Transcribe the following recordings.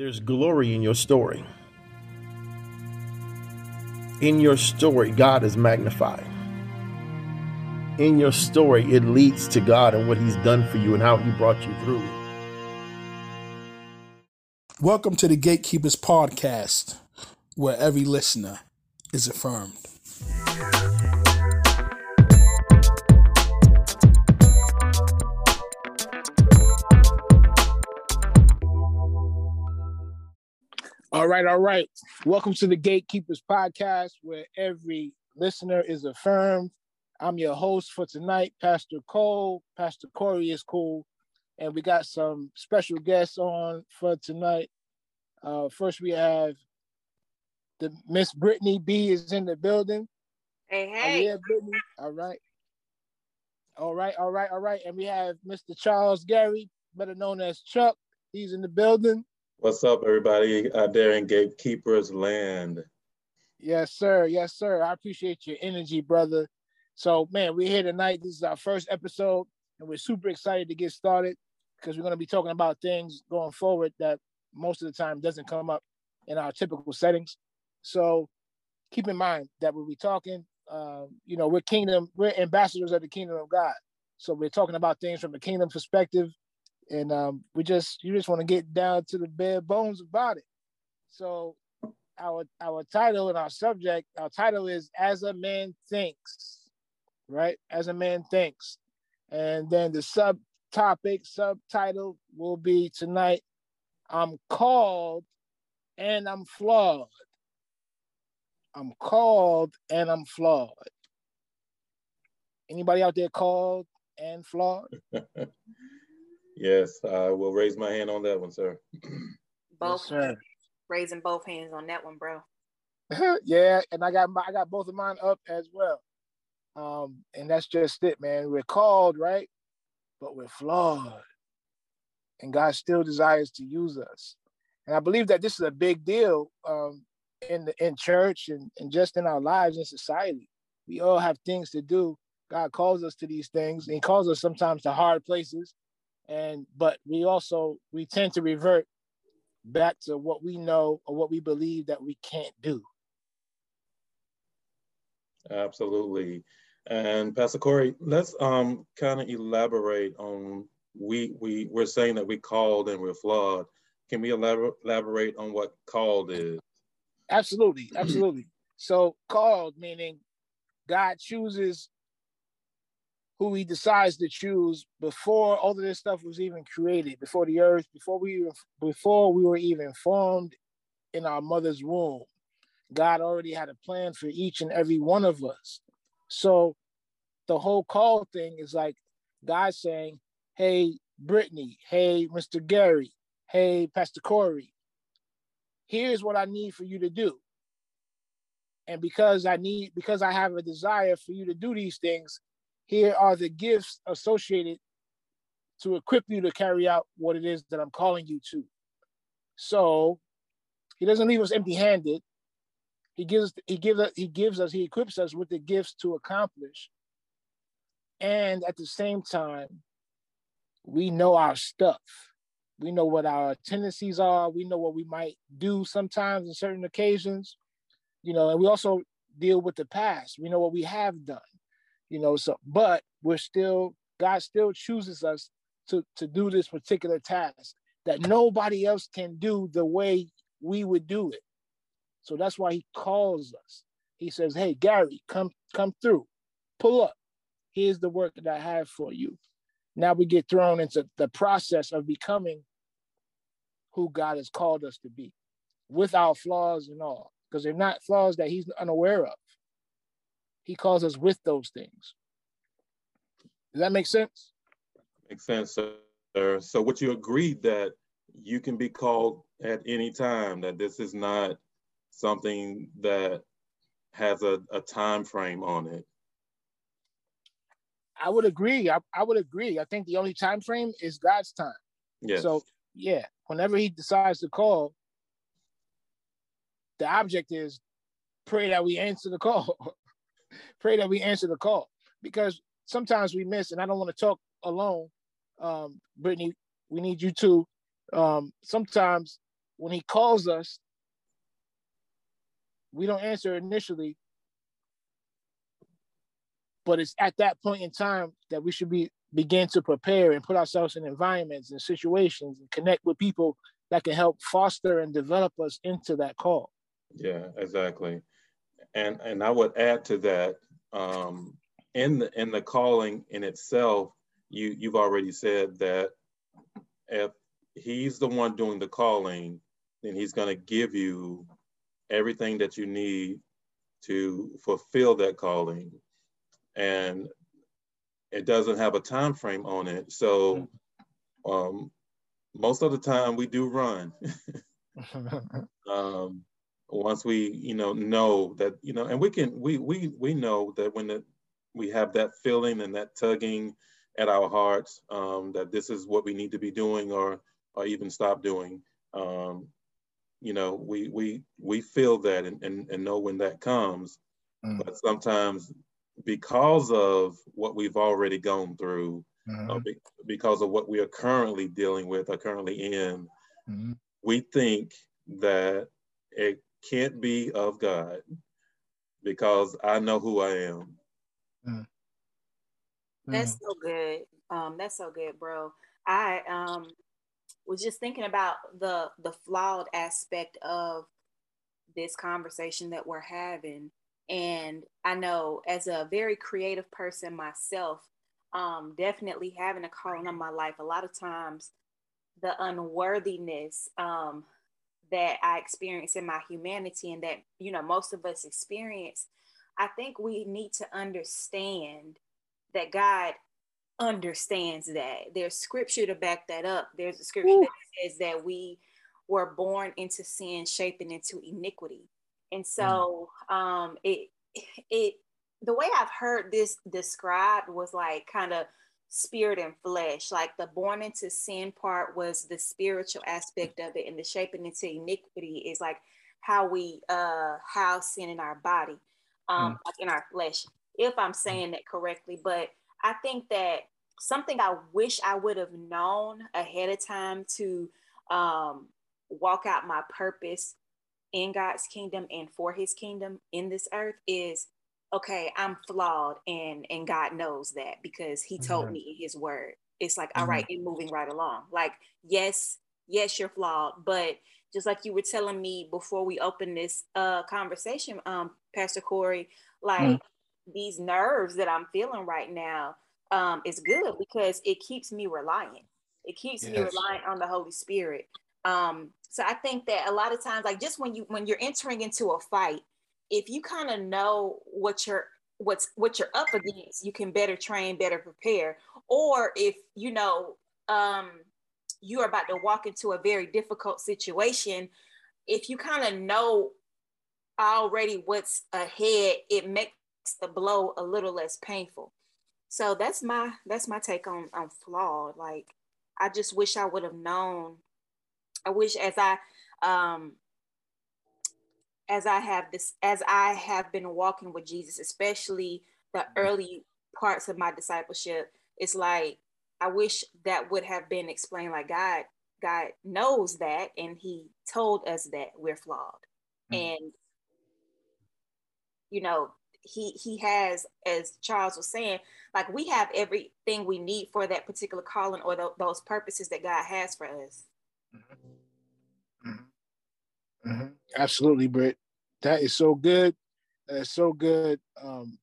There's glory in your story. In your story, God is magnified. In your story, it leads to God and what He's done for you and how He brought you through. Welcome to the Gatekeepers Podcast, where every listener is affirmed. All right, all right. Welcome to the Gatekeepers Podcast, where every listener is affirmed. I'm your host for tonight, Pastor Cole. Pastor Corey is cool. And we got some special guests on for tonight. Uh, first, we have the Miss Brittany B is in the building. Hey, hey. Oh, yeah, Brittany. All right. All right, all right, all right. And we have Mr. Charles Gary, better known as Chuck. He's in the building. What's up, everybody out there in Gatekeepers Land? Yes, sir. Yes, sir. I appreciate your energy, brother. So, man, we're here tonight. This is our first episode, and we're super excited to get started because we're going to be talking about things going forward that most of the time doesn't come up in our typical settings. So, keep in mind that when we're talking, uh, you know, we're kingdom, we're ambassadors of the kingdom of God. So, we're talking about things from a kingdom perspective and um, we just you just want to get down to the bare bones about it. So our our title and our subject, our title is "As a Man Thinks," right? As a man thinks, and then the subtopic subtitle will be tonight. I'm called and I'm flawed. I'm called and I'm flawed. Anybody out there called and flawed? Yes, I will raise my hand on that one, sir. Both yes, raising both hands on that one, bro. yeah, and I got my, I got both of mine up as well. Um, and that's just it, man. We're called, right? But we're flawed. And God still desires to use us. And I believe that this is a big deal um, in the in church and, and just in our lives in society. We all have things to do. God calls us to these things. And he calls us sometimes to hard places and but we also we tend to revert back to what we know or what we believe that we can't do. Absolutely. And pastor corey let's um kind of elaborate on we we we're saying that we called and we're flawed. Can we elaborate elaborate on what called is? Absolutely absolutely. So called meaning god chooses who he decides to choose before all of this stuff was even created, before the earth, before we before we were even formed in our mother's womb. God already had a plan for each and every one of us. So the whole call thing is like God saying, Hey, Brittany, hey, Mr. Gary, hey, Pastor Corey, here's what I need for you to do. And because I need, because I have a desire for you to do these things, here are the gifts associated to equip you to carry out what it is that I'm calling you to. So he doesn't leave us empty-handed. He gives he gives us he gives us he equips us with the gifts to accomplish. And at the same time, we know our stuff. We know what our tendencies are. We know what we might do sometimes in certain occasions. You know, and we also deal with the past. We know what we have done you know so but we're still god still chooses us to to do this particular task that nobody else can do the way we would do it. So that's why he calls us. He says hey gary come come through. Pull up. Here's the work that i have for you. Now we get thrown into the process of becoming who god has called us to be with our flaws and all because they're not flaws that he's unaware of he calls us with those things. Does that make sense? Makes sense, sir. So would you agree that you can be called at any time, that this is not something that has a, a time frame on it? I would agree. I, I would agree. I think the only time frame is God's time. Yes. So yeah, whenever he decides to call, the object is pray that we answer the call. Pray that we answer the call because sometimes we miss, and I don't want to talk alone. Um, Brittany, we need you too. Um, sometimes when he calls us, we don't answer initially, but it's at that point in time that we should be begin to prepare and put ourselves in environments and situations and connect with people that can help foster and develop us into that call. Yeah, exactly. And and I would add to that, um, in the in the calling in itself, you you've already said that if he's the one doing the calling, then he's going to give you everything that you need to fulfill that calling. And it doesn't have a time frame on it. So um, most of the time we do run. um, once we, you know, know that, you know, and we can, we we we know that when the, we have that feeling and that tugging at our hearts um, that this is what we need to be doing or or even stop doing. Um, you know, we we we feel that and, and, and know when that comes. Mm. But sometimes because of what we've already gone through, mm-hmm. uh, be, because of what we are currently dealing with, or currently in, mm-hmm. we think that it can't be of God because I know who I am. Mm. That's so good. Um, that's so good, bro. I um was just thinking about the the flawed aspect of this conversation that we're having and I know as a very creative person myself, um, definitely having a calling on my life, a lot of times the unworthiness um, that I experience in my humanity and that, you know, most of us experience, I think we need to understand that God understands that. There's scripture to back that up. There's a scripture Ooh. that says that we were born into sin, shaping into iniquity. And mm. so um, it it the way I've heard this described was like kind of spirit and flesh. Like the born into sin part was the spiritual aspect of it, and the shaping into iniquity is like how we uh house sin in our body, um, mm. like in our flesh. If I'm saying that correctly, but I think that something I wish I would have known ahead of time to um, walk out my purpose in God's kingdom and for his kingdom in this earth is okay, I'm flawed and and God knows that because he told mm-hmm. me in his word. It's like, mm-hmm. all right, you're moving right along. Like, yes, yes, you're flawed, but just like you were telling me before we opened this uh conversation, um, Pastor Corey, like mm-hmm. these nerves that I'm feeling right now um is good because it keeps me reliant. It keeps yes. me reliant on the Holy Spirit. Um, so I think that a lot of times, like just when you when you're entering into a fight, if you kind of know what you're what's what you're up against, you can better train, better prepare. Or if you know um, you are about to walk into a very difficult situation, if you kind of know already what's ahead, it makes the blow a little less painful. So that's my that's my take on on flawed. Like I just wish I would have known I wish as I um as I have this as I have been walking with Jesus, especially the early parts of my discipleship, it's like I wish that would have been explained like God God knows that and he told us that we're flawed. Mm-hmm. And you know, he he has as Charles was saying, like we have everything we need for that particular calling or the, those purposes that God has for us. Mm-hmm. Mm-hmm. mm-hmm. Absolutely, Britt. That is so good. That is so good. Um,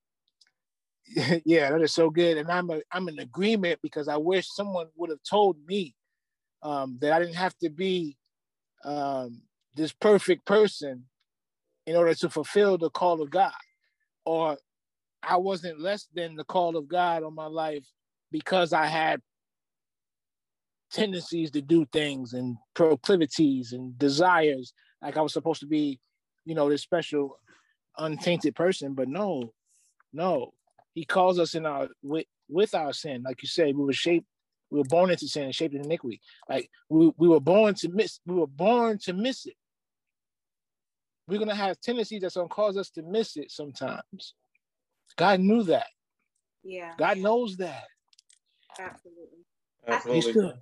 yeah, that is so good. And I'm a, I'm in agreement because I wish someone would have told me um, that I didn't have to be um, this perfect person in order to fulfill the call of God, or I wasn't less than the call of God on my life because I had tendencies to do things and proclivities and desires like i was supposed to be you know this special untainted person but no no. He calls us in our with, with our sin. Like you said we were shaped we were born into sin and shaped in iniquity. Like we, we were born to miss we were born to miss it. We're going to have tendencies that's going to cause us to miss it sometimes. God knew that. Yeah. God knows that. Absolutely. Absolutely.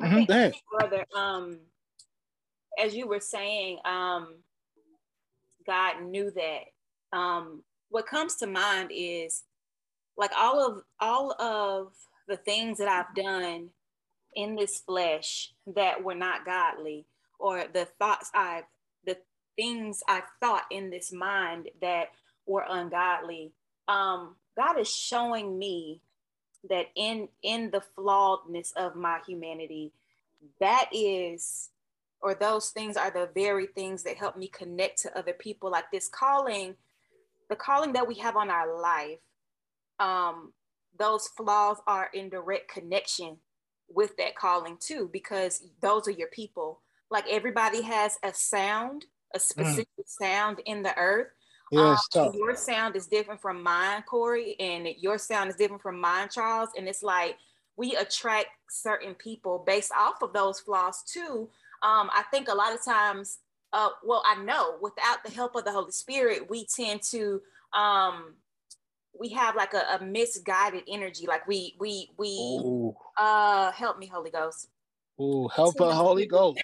I think, mm-hmm. brother, um, as you were saying, um, God knew that. Um, what comes to mind is like all of all of the things that I've done in this flesh that were not godly, or the thoughts I've the things I've thought in this mind that were ungodly. Um, God is showing me that in in the flawedness of my humanity, that is or those things are the very things that help me connect to other people like this calling the calling that we have on our life um those flaws are in direct connection with that calling too because those are your people like everybody has a sound a mm. specific mm. sound in the earth Yes, um, your sound is different from mine, Corey, and your sound is different from mine, Charles. And it's like we attract certain people based off of those flaws too. Um, I think a lot of times, uh, well, I know without the help of the Holy Spirit, we tend to um, we have like a, a misguided energy. Like we we we Ooh. uh help me, Holy Ghost. Ooh, help a Holy Ghost.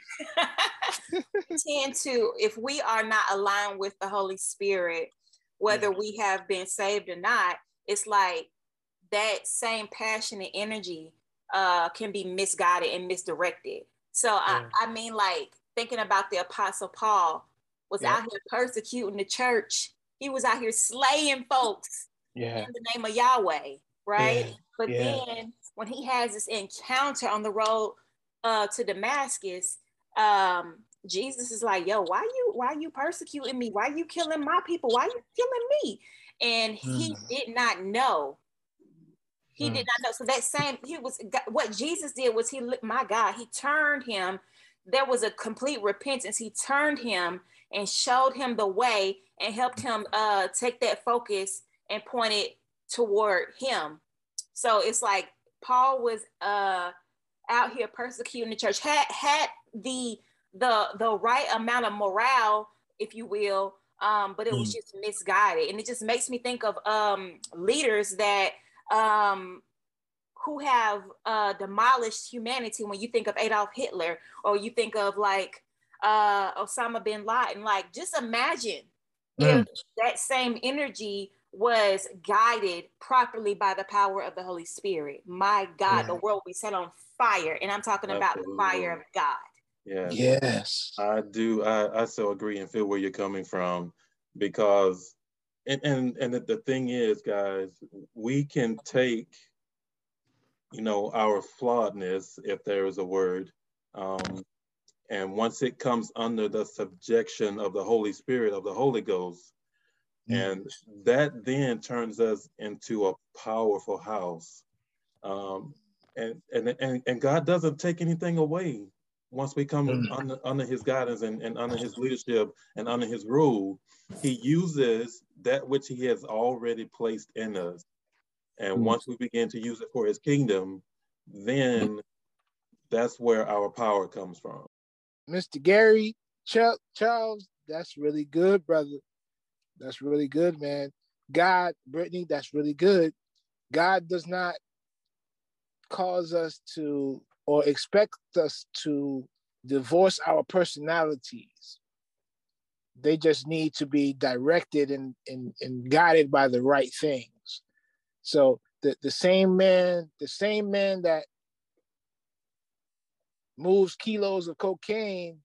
tend to, if we are not aligned with the Holy Spirit, whether yeah. we have been saved or not, it's like that same passionate energy uh, can be misguided and misdirected. So yeah. I, I mean, like thinking about the Apostle Paul was yeah. out here persecuting the church. He was out here slaying folks yeah. in the name of Yahweh, right? But then when he has this encounter on the road uh, to Damascus, um, Jesus is like, yo, why you why you persecuting me? Why you killing my people? Why you killing me? And he mm. did not know. He mm. did not know. So that same he was what Jesus did was he looked, my God, he turned him. There was a complete repentance. He turned him and showed him the way and helped him uh take that focus and point it toward him. So it's like Paul was uh out here persecuting the church had had the the the right amount of morale, if you will, um, but it was mm. just misguided, and it just makes me think of um, leaders that um, who have uh, demolished humanity. When you think of Adolf Hitler, or you think of like uh, Osama bin Laden, like just imagine mm. if that same energy was guided properly by the power of the Holy Spirit. My God, yeah. the world we set on fire, and I'm talking about the fire of God. Yeah. Yes. I do. I, I so agree and feel where you're coming from because, and, and, and the, the thing is, guys, we can take, you know, our flawedness, if there is a word, um, and once it comes under the subjection of the Holy Spirit, of the Holy Ghost, mm. and that then turns us into a powerful house. Um, and, and, and, and God doesn't take anything away once we come mm. under, under his guidance and, and under his leadership and under his rule, he uses that which he has already placed in us. And mm. once we begin to use it for his kingdom, then that's where our power comes from. Mr. Gary Chuck Charles, that's really good, brother. That's really good, man. God, Brittany, that's really good. God does not cause us to or expect us to divorce our personalities. They just need to be directed and, and, and guided by the right things. So the, the same man, the same man that moves kilos of cocaine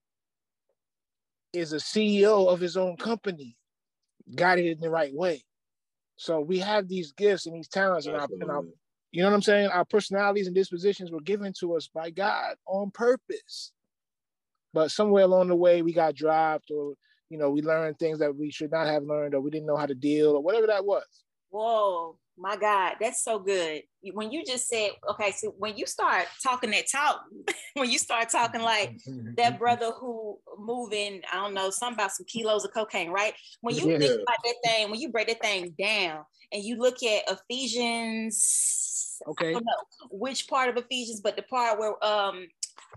is a CEO of his own company, guided in the right way. So we have these gifts and these talents, and our, and our, you know what I'm saying? Our personalities and dispositions were given to us by God on purpose. But somewhere along the way, we got dropped, or you know, we learned things that we should not have learned, or we didn't know how to deal, or whatever that was. Whoa, my God, that's so good. When you just said, okay, so when you start talking that talk, when you start talking like that brother who moving, I don't know, something about some kilos of cocaine, right? When you yeah. think about that thing, when you break that thing down and you look at Ephesians Okay. I don't know which part of Ephesians, but the part where um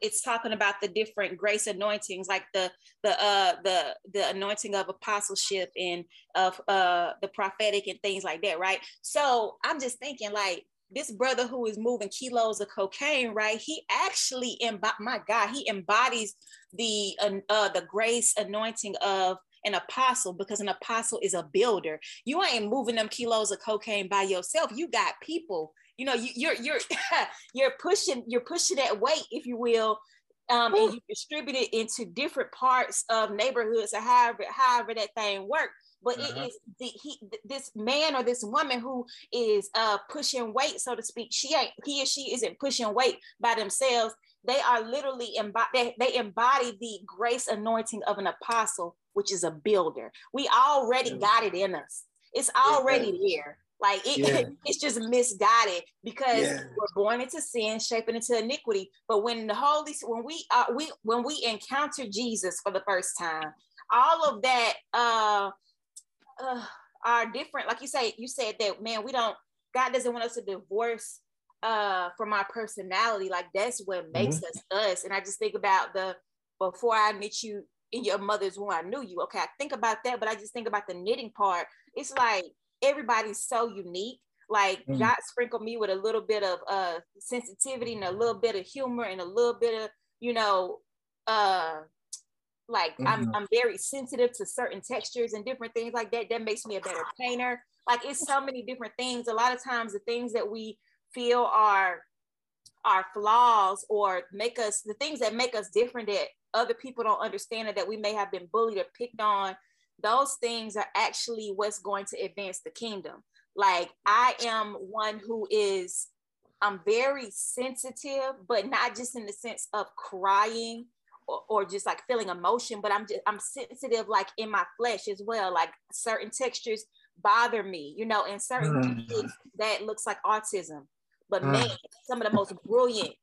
it's talking about the different grace anointings, like the the uh the the anointing of apostleship and of uh the prophetic and things like that, right? So I'm just thinking like this brother who is moving kilos of cocaine, right? He actually, emb- my God, he embodies the uh, the grace anointing of an apostle because an apostle is a builder. You ain't moving them kilos of cocaine by yourself. You got people. You know, you, you're you're you're pushing you're pushing that weight, if you will, um, and you distribute it into different parts of neighborhoods or however however that thing works but uh-huh. it is the he this man or this woman who is uh pushing weight so to speak she ain't he or she isn't pushing weight by themselves they are literally embody they, they embody the grace anointing of an apostle which is a builder we already yeah. got it in us it's already yeah. there like it, yeah. it's just misguided because yeah. we're born into sin, shaping into iniquity. But when the Holy, when we uh, we when we encounter Jesus for the first time, all of that uh, uh, are different. Like you say, you said that man, we don't. God doesn't want us to divorce uh from our personality. Like that's what makes mm-hmm. us us. And I just think about the before I met you in your mother's womb, I knew you. Okay, I think about that, but I just think about the knitting part. It's like everybody's so unique. Like mm-hmm. God sprinkled me with a little bit of uh sensitivity and a little bit of humor and a little bit of, you know, uh like mm-hmm. I'm, I'm very sensitive to certain textures and different things like that. That makes me a better painter. Like it's so many different things. A lot of times the things that we feel are our flaws or make us the things that make us different that other people don't understand and that we may have been bullied or picked on those things are actually what's going to advance the kingdom like i am one who is i'm very sensitive but not just in the sense of crying or, or, just like feeling emotion, but I'm just I'm sensitive like in my flesh as well. Like certain textures bother me, you know, and certain mm. that looks like autism. But mm. man, some of the most brilliant,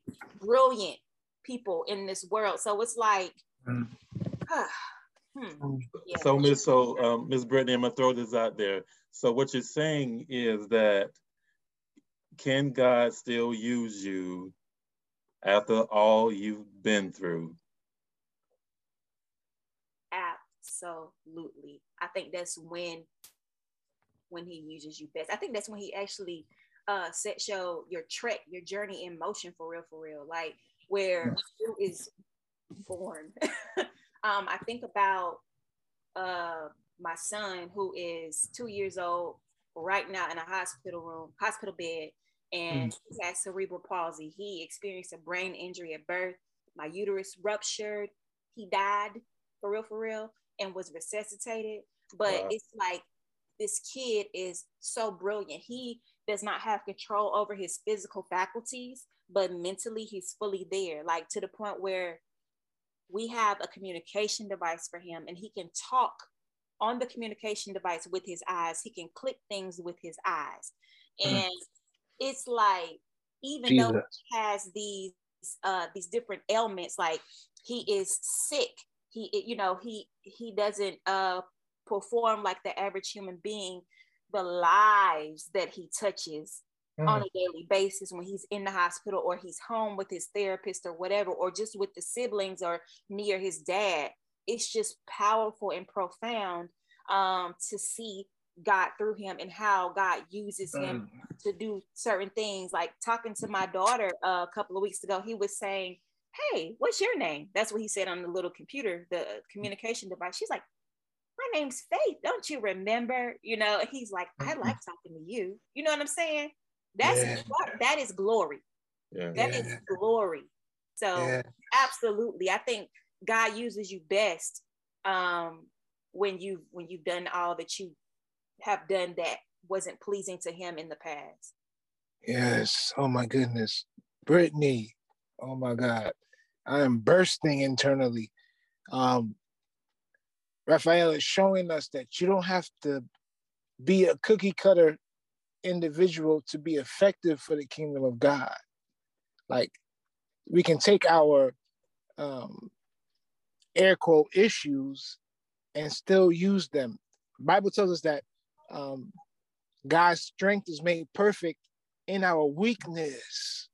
brilliant people in this world. So it's like, mm. hmm, yeah. so Miss so um, Miss Brittany, I'm gonna throw this out there. So what you're saying is that can God still use you after all you've been through? absolutely. I think that's when when he uses you best. I think that's when he actually uh sets your your trek, your journey in motion for real, for real. Like where you is born. um, I think about uh my son who is two years old right now in a hospital room, hospital bed, and mm. he has cerebral palsy. He experienced a brain injury at birth. My uterus ruptured. He died for real, for real and was resuscitated. But wow. it's like this kid is so brilliant. He does not have control over his physical faculties, but mentally he's fully there, like to the point where we have a communication device for him and he can talk on the communication device with his eyes. He can click things with his eyes. Mm. And mm. it's like, even Jesus. though he has these uh these different ailments, like he is sick he you know he he doesn't uh perform like the average human being the lives that he touches mm. on a daily basis when he's in the hospital or he's home with his therapist or whatever or just with the siblings or near his dad it's just powerful and profound um, to see God through him and how God uses him mm. to do certain things. Like talking to my daughter uh, a couple of weeks ago, he was saying, hey, what's your name? That's what he said on the little computer, the communication device. She's like, my name's Faith. Don't you remember? You know, he's like, I mm-hmm. like talking to you. You know what I'm saying? That's yeah. that is glory. Yeah. That yeah. is glory. So absolutely, I think God uses you best um, when you when you've done all that you have done that wasn't pleasing to Him in the past. Yes. Oh my goodness, Brittany. Oh my God. I am bursting internally. Um, Raphael is showing us that you don't have to be a cookie cutter individual to be effective for the kingdom of God. Like we can take our um, air quote issues and still use them. The Bible tells us that um, God's strength is made perfect in our weakness.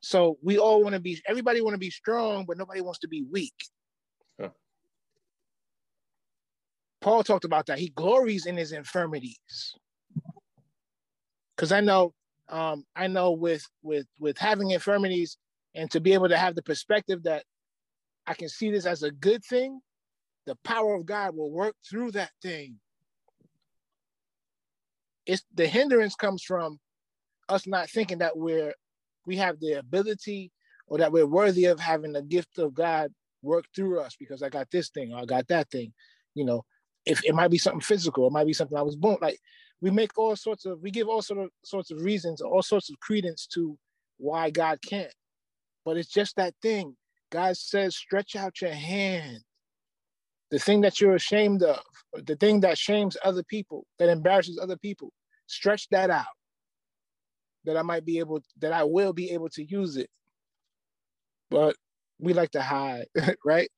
So we all want to be, everybody want to be strong, but nobody wants to be weak. Huh. Paul talked about that. He glories in his infirmities. Because I know Um, I know with with with having infirmities and to be able to have the perspective that I can see this as a good thing, the power of God will work through that thing. It's the hindrance comes from us not thinking that we're we have the ability or that we're worthy of having the gift of God work through us because I got this thing or I got that thing. You know, if it might be something physical, it might be something I was born like we make all sorts of we give all sort of sorts of reasons, all sorts of credence to why God can't. But it's just that thing. God says, stretch out your hand. The thing that you're ashamed of, the thing that shames other people, that embarrasses other people, stretch that out. That I might be able, that I will be able to use it. But we like to hide, right?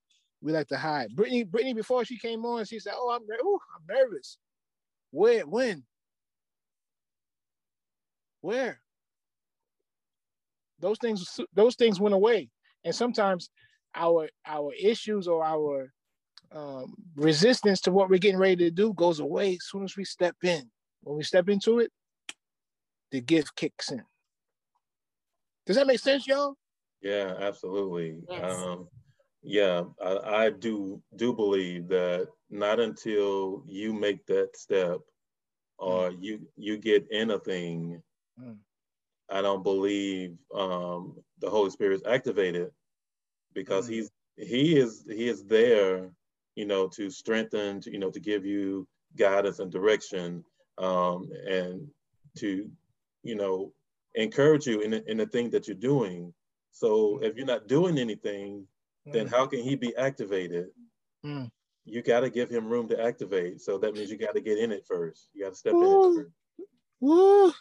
We like to hide. Brittany, Brittany, before she came on, she said, "Oh, I'm, ooh, I'm nervous." When? When? Where? Those things. Those things went away, and sometimes our our issues or our um, resistance to what we're getting ready to do goes away as soon as we step in. When we step into it, the gift kicks in. Does that make sense, y'all? Yeah, absolutely. Yes. Um, yeah, I, I, do do believe that not until you make that step or mm. you you get anything a thing, mm. I don't believe um, the Holy Spirit is activated because mm. he's he is he is there, you know, to strengthen, to, you know, to give you guidance and direction, um, and to, you know, encourage you in the, in the thing that you're doing. So if you're not doing anything, then mm. how can he be activated? Mm. You got to give him room to activate. So that means you got to get in it first. You got to step Woo. in it first. Woo.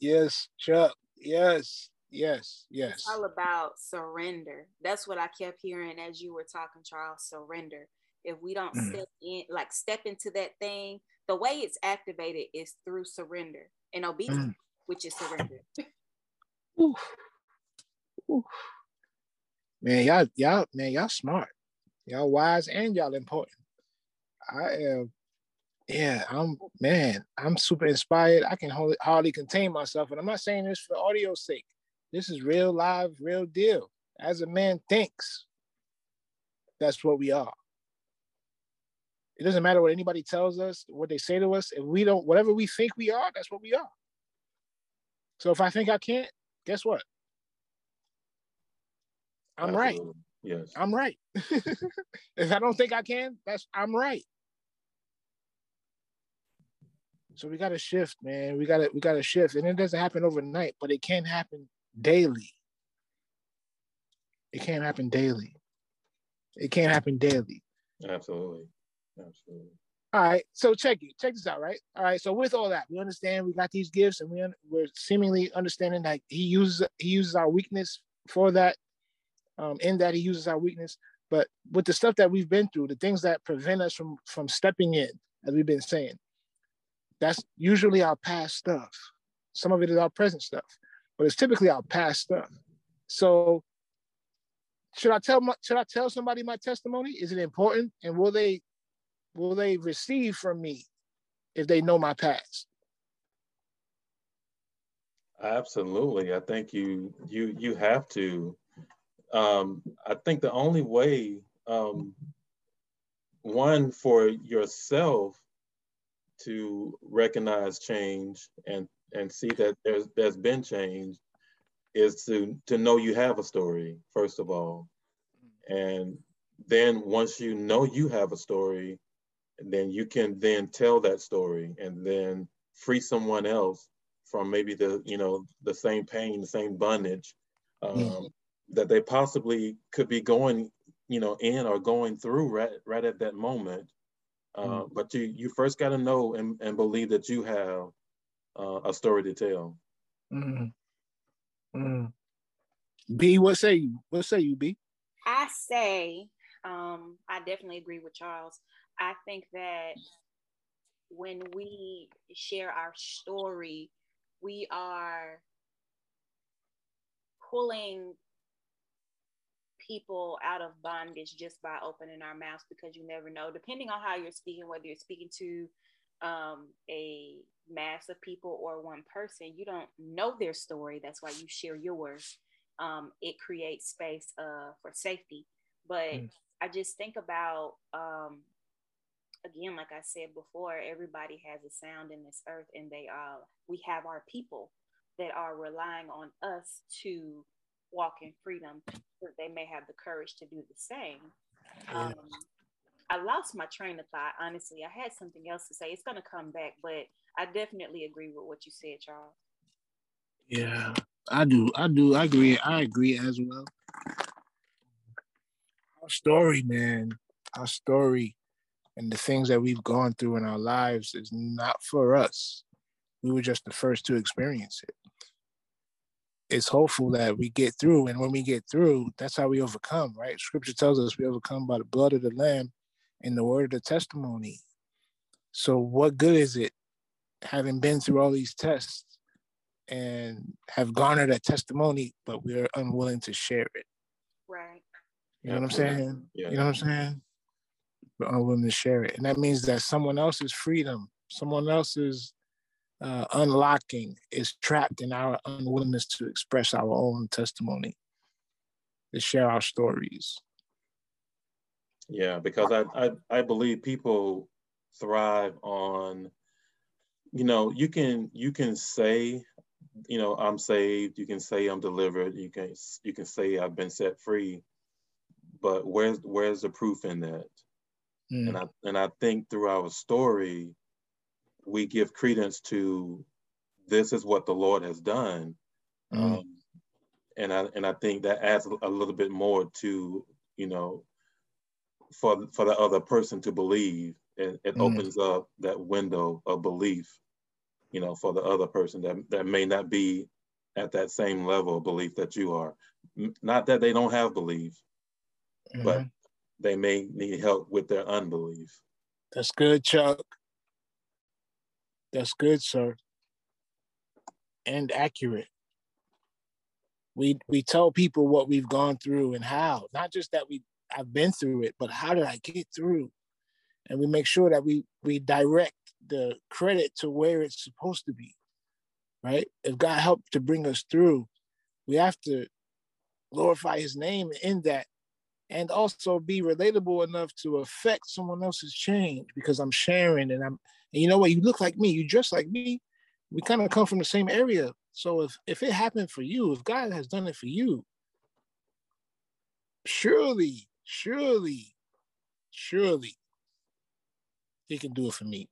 Yes, Chuck. Yes, yes, yes. It's all about surrender. That's what I kept hearing as you were talking, Charles. Surrender. If we don't mm. step in, like step into that thing, the way it's activated is through surrender and obedience, mm. which is surrender. Man, y'all, y'all, man, y'all smart. Y'all wise and y'all important. I am, yeah, I'm, man, I'm super inspired. I can hardly, hardly contain myself. And I'm not saying this for audio's sake. This is real live, real deal. As a man thinks, that's what we are. It doesn't matter what anybody tells us, what they say to us. If we don't, whatever we think we are, that's what we are. So if I think I can't, guess what? I'm Absolutely. right. Yes. I'm right. if I don't think I can, that's I'm right. So we gotta shift, man. We gotta we gotta shift. And it doesn't happen overnight, but it can happen daily. It can't happen daily. It can't happen daily. Absolutely. Absolutely. All right, so check it. Check this out, right? All right, so with all that, we understand we got these gifts, and we we're seemingly understanding that he uses he uses our weakness for that um, in that he uses our weakness. But with the stuff that we've been through, the things that prevent us from from stepping in, as we've been saying, that's usually our past stuff. Some of it is our present stuff, but it's typically our past stuff. So should I tell my, should I tell somebody my testimony? Is it important? And will they will they receive from me if they know my past? Absolutely. I think you you you have to um, I think the only way, um, one, for yourself to recognize change and and see that there's there's been change is to to know you have a story first of all and then once you know you have a story then you can then tell that story and then free someone else from maybe the you know the same pain the same bondage um, mm that they possibly could be going, you know, in or going through right right at that moment. Uh, mm But you you first got to know and, and believe that you have uh, a story to tell. mm Mm. B, what say you? What say you, B? I say, um, I definitely agree with Charles. I think that when we share our story, we are pulling people out of bondage just by opening our mouths because you never know, depending on how you're speaking, whether you're speaking to um, a mass of people or one person. You don't know their story. That's why you share yours. Um, it creates space uh, for safety. But mm. I just think about, um, again, like I said before, everybody has a sound in this earth, and they uh, we have our people that are relying on us to walk in freedom. So they may have the courage to do the same. Um, I lost my train of thought. Honestly, I had something else to say. It's going to come back, but I definitely agree with what you said, Charles. Yeah, I do. I do. I agree. I agree as well. Our story, man, our story and the things that we've gone through in our lives is not for us. We were just the first to experience it. It's hopeful that we get through. And when we get through, that's how we overcome, right? Scripture tells us we overcome by the blood of the Lamb and the word of the testimony. So, what good is it having been through all these tests and have garnered a testimony, but we're unwilling to share it? Right. You know what I'm saying? Yeah. You know what I'm saying? We're unwilling to share it. And that means that someone else's freedom, someone else's uh, unlocking is trapped in our unwillingness to express our own testimony, to share our stories. Yeah, because I, I, I believe people thrive on, you know, you can you can say, you know, I'm saved. You can say I'm delivered. You can you can say I've been set free, but where's where's the proof in that? Mm. And I and I think through our story, we give credence to this is what the Lord has done. Mm. Um, and I and I think that adds a little bit more to you know for for the other person to believe. It, it mm. opens up that window of belief, you know, for the other person that that may not be at that same level of belief that you are. Not that they don't have belief, mm-hmm. but they may need help with their unbelief. That's good, Chuck. That's good, sir. And accurate. We we tell people what we've gone through and how, not just that we I've been through it, but how did I get through? And we make sure that we we direct the credit to where it's supposed to be. Right? If God helped to bring us through, we have to glorify his name in that and also be relatable enough to affect someone else's change because I'm sharing and I'm and you know what you look like me you dress like me we kind of come from the same area so if if it happened for you if God has done it for you surely surely, surely he can do it for me.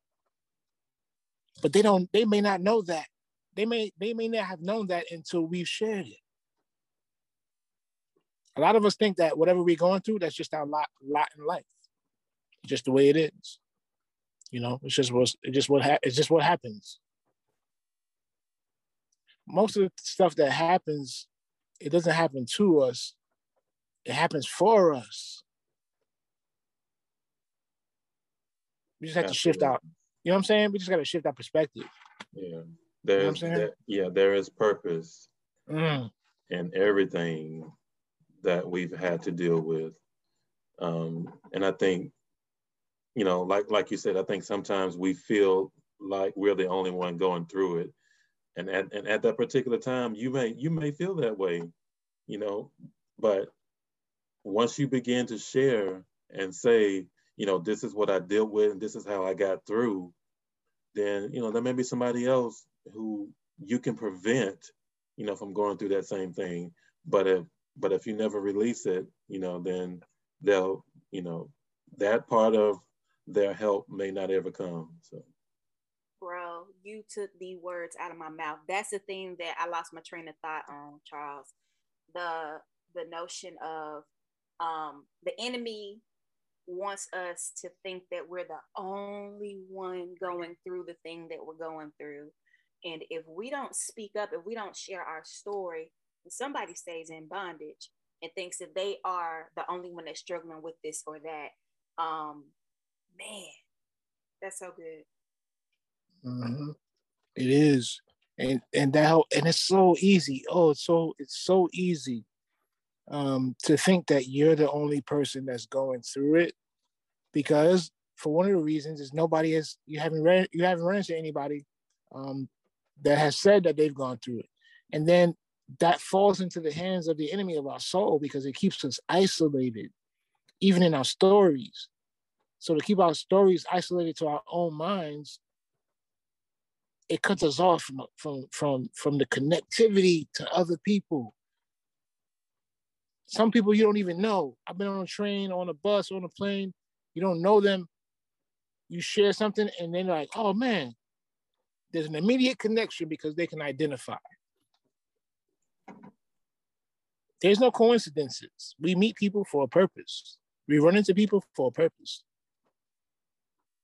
But they don't, they may not know that. They may, they may not have known that until we've shared it. A lot of us think that whatever we're going through, that's just our lot, lot in life. Just the way it is. You know, it's just what it's just what ha- it's just what happens. Most of the stuff that happens, it doesn't happen to us it happens for us. We just have Absolutely. to shift out. You know what I'm saying? We just got to shift our perspective. Yeah. There's, you know there, yeah, there is purpose mm. in everything that we've had to deal with. Um, and I think, you know, like like you said, I think sometimes we feel like we're the only one going through it. And at, and at that particular time, you may you may feel that way, you know, but once you begin to share and say, you know, this is what I dealt with and this is how I got through, then, you know, there may be somebody else who you can prevent, you know, from going through that same thing. But if but if you never release it, you know, then they'll, you know, that part of their help may not ever come. So bro, you took the words out of my mouth. That's the thing that I lost my train of thought on, Charles. The the notion of um, the enemy wants us to think that we're the only one going through the thing that we're going through. And if we don't speak up, if we don't share our story, somebody stays in bondage and thinks that they are the only one that's struggling with this or that. Um, man, that's so good. Mm-hmm. It is, and and that and it's so easy. Oh, it's so it's so easy um, to think that you're the only person that's going through it because for one of the reasons is nobody has you haven't read you haven't run into anybody um, that has said that they've gone through it, and then that falls into the hands of the enemy of our soul because it keeps us isolated, even in our stories. So to keep our stories isolated to our own minds, it cuts us off from from from from the connectivity to other people. Some people you don't even know. I've been on a train, on a bus, on a plane. You don't know them. You share something, and they're like, "Oh man," there's an immediate connection because they can identify. There's no coincidences. We meet people for a purpose. We run into people for a purpose.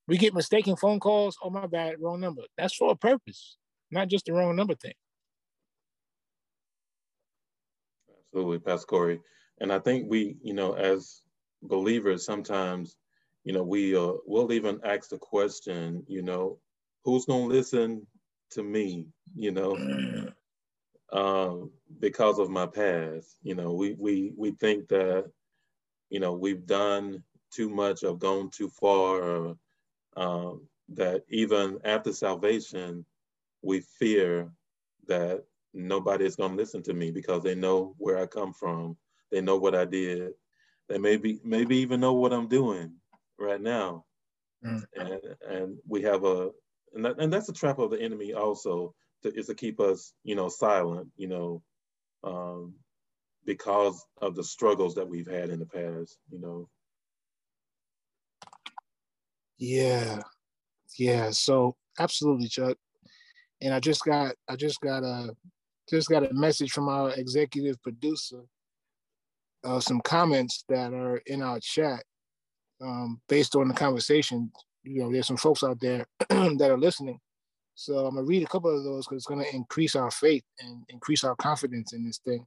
We get mistaken phone calls. Oh my bad, wrong number. That's for a purpose, not just the wrong number thing. Absolutely, Pastor Corey. And I think we, you know, as believers, sometimes, you know, we uh, will even ask the question, you know, who's gonna listen to me? You know, um, because of my past. You know, we we we think that, you know, we've done too much or gone too far, or um, that even after salvation, we fear that nobody is going to listen to me because they know where I come from. They know what I did. They maybe maybe even know what I'm doing right now. Mm. And and we have a and, that, and that's a trap of the enemy also to, is to keep us you know silent you know um, because of the struggles that we've had in the past you know. Yeah, yeah. So absolutely, Chuck. And I just got I just got a just got a message from our executive producer. Uh, some comments that are in our chat um, based on the conversation. You know, there's some folks out there that are listening. So I'm gonna read a couple of those because it's gonna increase our faith and increase our confidence in this thing.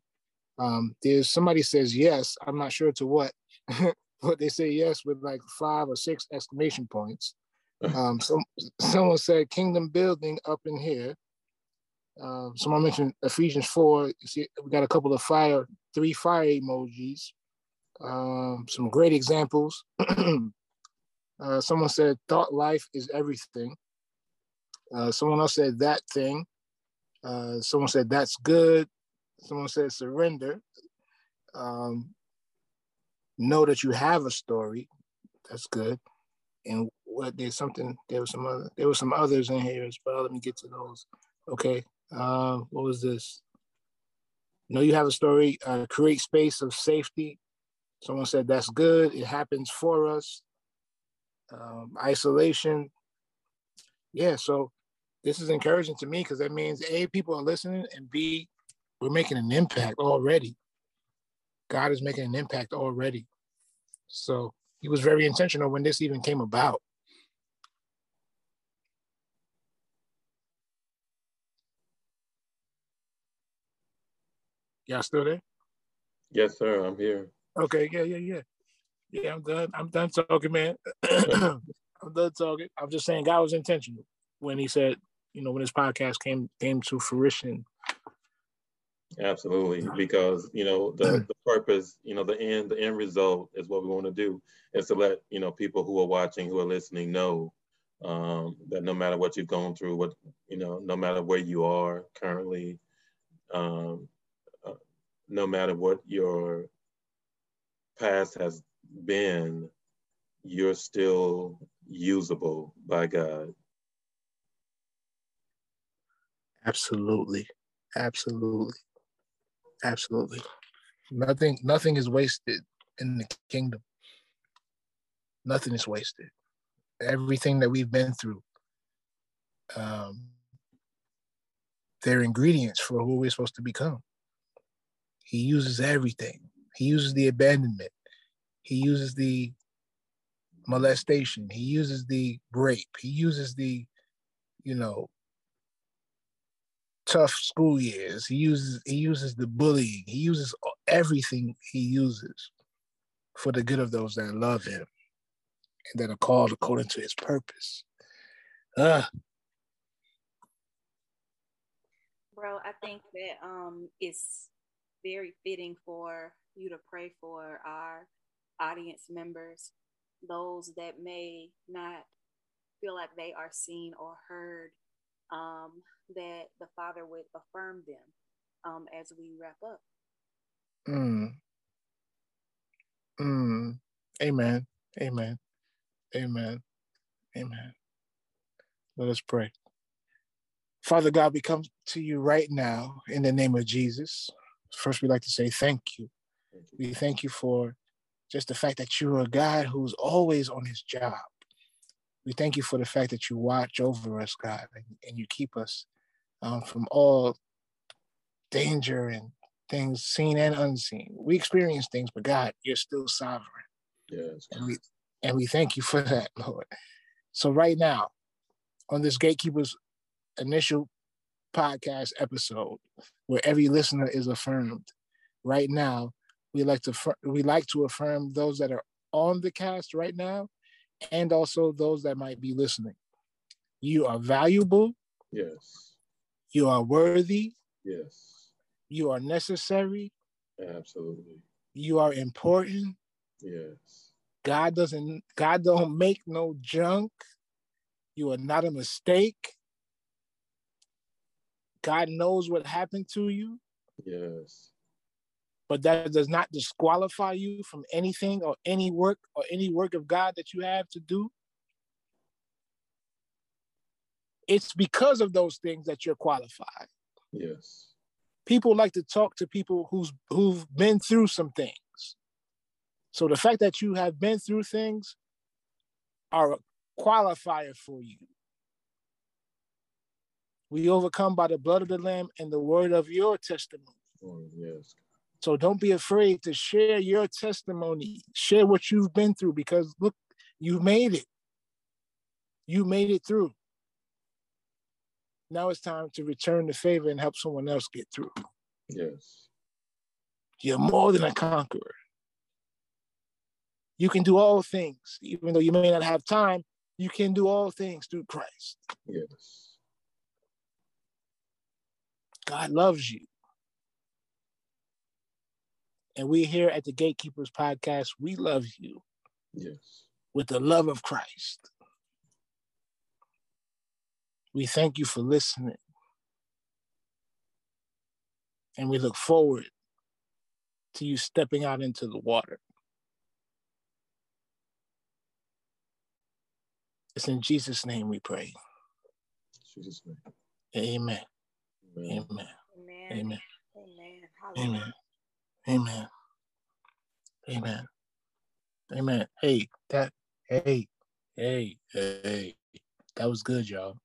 Um, there's somebody says yes. I'm not sure to what, but they say yes with like five or six exclamation points. Um, some someone said kingdom building up in here. Um, someone mentioned Ephesians four. See, we got a couple of fire, three fire emojis. Um, some great examples. uh, someone said thought life is everything. Uh, someone else said that thing. Uh, someone said that's good. Someone said surrender. Um, know that you have a story. That's good. And what there's something there was some other there was some others in here as well. Let me get to those. Okay. Uh, what was this? Know you have a story. Uh, create space of safety. Someone said that's good. It happens for us. Um, isolation. Yeah. So this is encouraging to me because that means A, people are listening, and B, we're making an impact already. God is making an impact already. So he was very intentional when this even came about. Y'all still there? Yes, sir. I'm here. Okay. Yeah, yeah, yeah. Yeah, I'm done. I'm done talking, man. I'm done talking. I'm just saying God was intentional when he said, you know when this podcast came came to fruition absolutely because you know the, the purpose you know the end the end result is what we want to do is to let you know people who are watching who are listening know um, that no matter what you've gone through what you know no matter where you are currently um, uh, no matter what your past has been you're still usable by god Absolutely. Absolutely. Absolutely. Nothing nothing is wasted in the kingdom. Nothing is wasted. Everything that we've been through, um, they're ingredients for who we're supposed to become. He uses everything. He uses the abandonment. He uses the molestation. He uses the rape. He uses the, you know, tough school years. He uses he uses the bullying. He uses everything he uses for the good of those that love him and that are called according to his purpose. Uh. Bro, I think that um it's very fitting for you to pray for our audience members those that may not feel like they are seen or heard, um, that the Father would affirm them um, as we wrap up. Mm. Mm. Amen. Amen. Amen. Amen. Let us pray. Father God, we come to you right now in the name of Jesus. First, we'd like to say thank you. We thank you for just the fact that you're a God who's always on his job. We thank you for the fact that you watch over us, God, and, and you keep us um, from all danger and things seen and unseen. We experience things, but God, you're still sovereign. Yes. And we and we thank you for that, Lord. So right now, on this Gatekeepers initial podcast episode, where every listener is affirmed, right now, we like to we like to affirm those that are on the cast right now, and also those that might be listening. You are valuable. Yes. You are worthy. Yes. You are necessary. Absolutely. You are important. Yes. God doesn't God don't make no junk. You are not a mistake. God knows what happened to you. Yes. But that does not disqualify you from anything or any work or any work of God that you have to do. It's because of those things that you're qualified. Yes. People like to talk to people who's who've been through some things. So the fact that you have been through things are a qualifier for you. We overcome by the blood of the Lamb and the word of your testimony. Oh, yes. So don't be afraid to share your testimony, share what you've been through because look, you made it. You made it through. Now it's time to return the favor and help someone else get through. Yes. You're more than a conqueror. You can do all things, even though you may not have time, you can do all things through Christ. Yes. God loves you. And we here at the Gatekeepers Podcast, we love you. Yes. With the love of Christ. We thank you for listening. And we look forward to you stepping out into the water. It's in Jesus' name we pray. Jesus' name. Amen. Amen. Amen. Amen. Amen. Amen. Amen. Amen. Amen. Hey, that hey, hey, hey. That was good, y'all.